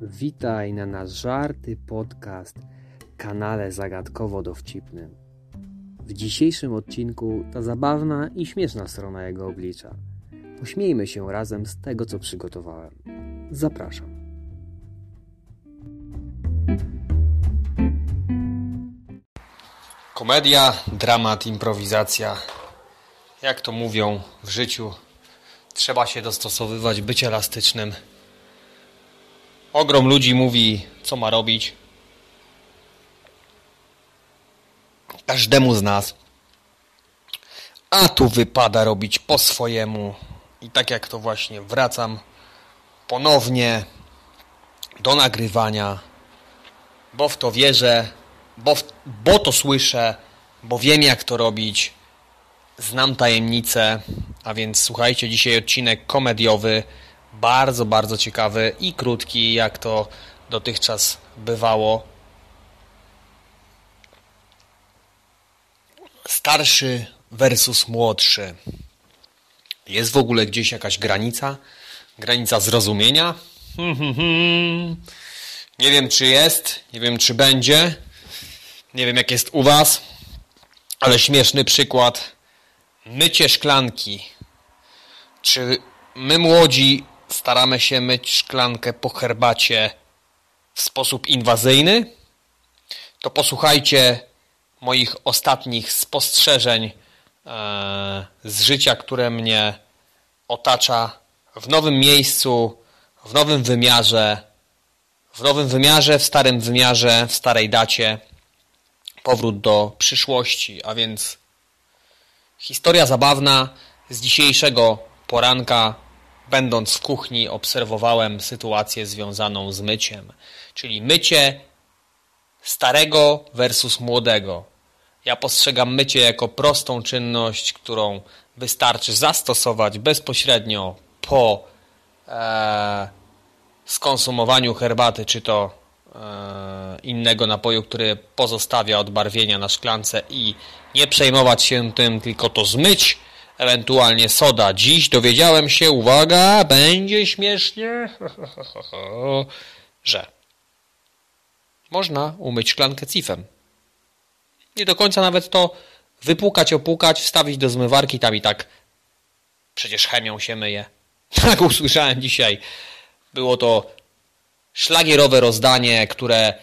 Witaj na nasz żarty podcast kanale zagadkowo-dowcipnym. W dzisiejszym odcinku ta zabawna i śmieszna strona jego oblicza. Pośmiejmy się razem z tego, co przygotowałem. Zapraszam. Komedia, dramat, improwizacja. Jak to mówią w życiu, trzeba się dostosowywać, być elastycznym. Ogrom ludzi mówi, co ma robić. Każdemu z nas. A tu wypada robić po swojemu. I tak jak to właśnie wracam ponownie do nagrywania, bo w to wierzę, bo, w, bo to słyszę, bo wiem jak to robić, znam tajemnice, a więc słuchajcie, dzisiaj odcinek komediowy, bardzo, bardzo ciekawy i krótki, jak to dotychczas bywało. Starszy versus młodszy. Jest w ogóle gdzieś jakaś granica? Granica zrozumienia? Hmm, hmm, hmm. Nie wiem, czy jest, nie wiem, czy będzie. Nie wiem, jak jest u Was, ale śmieszny przykład. Mycie szklanki. Czy my młodzi staramy się myć szklankę po herbacie w sposób inwazyjny? To posłuchajcie moich ostatnich spostrzeżeń e, z życia, które mnie otacza w nowym miejscu, w nowym wymiarze, w nowym wymiarze, w starym wymiarze, w starej dacie. Powrót do przyszłości, a więc historia zabawna z dzisiejszego poranka. Będąc w kuchni, obserwowałem sytuację związaną z myciem, czyli mycie starego versus młodego. Ja postrzegam mycie jako prostą czynność, którą wystarczy zastosować bezpośrednio po e, skonsumowaniu herbaty, czy to e, innego napoju, który pozostawia odbarwienia na szklance i nie przejmować się tym, tylko to zmyć, ewentualnie soda. Dziś dowiedziałem się, uwaga, będzie śmiesznie, że można umyć szklankę cifem. Nie do końca nawet to wypłukać, opłukać, wstawić do zmywarki, tam i tak przecież chemią się myje. Tak usłyszałem dzisiaj. Było to szlagierowe rozdanie, które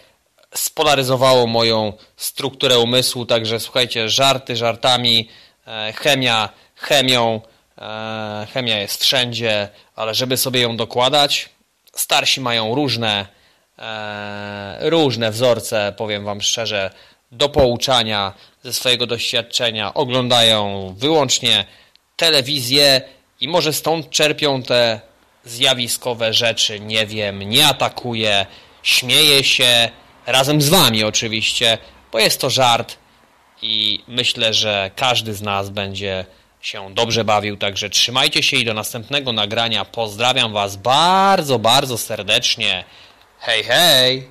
spolaryzowało moją strukturę umysłu, także słuchajcie, żarty żartami, e, chemia chemią, e, chemia jest wszędzie, ale żeby sobie ją dokładać, starsi mają różne, e, różne wzorce, powiem wam szczerze, do pouczania ze swojego doświadczenia, oglądają wyłącznie telewizję i może stąd czerpią te zjawiskowe rzeczy, nie wiem, nie atakuje, śmieje się, razem z wami oczywiście, bo jest to żart i myślę, że każdy z nas będzie się dobrze bawił, także trzymajcie się i do następnego nagrania. Pozdrawiam was bardzo, bardzo serdecznie. Hej, hej!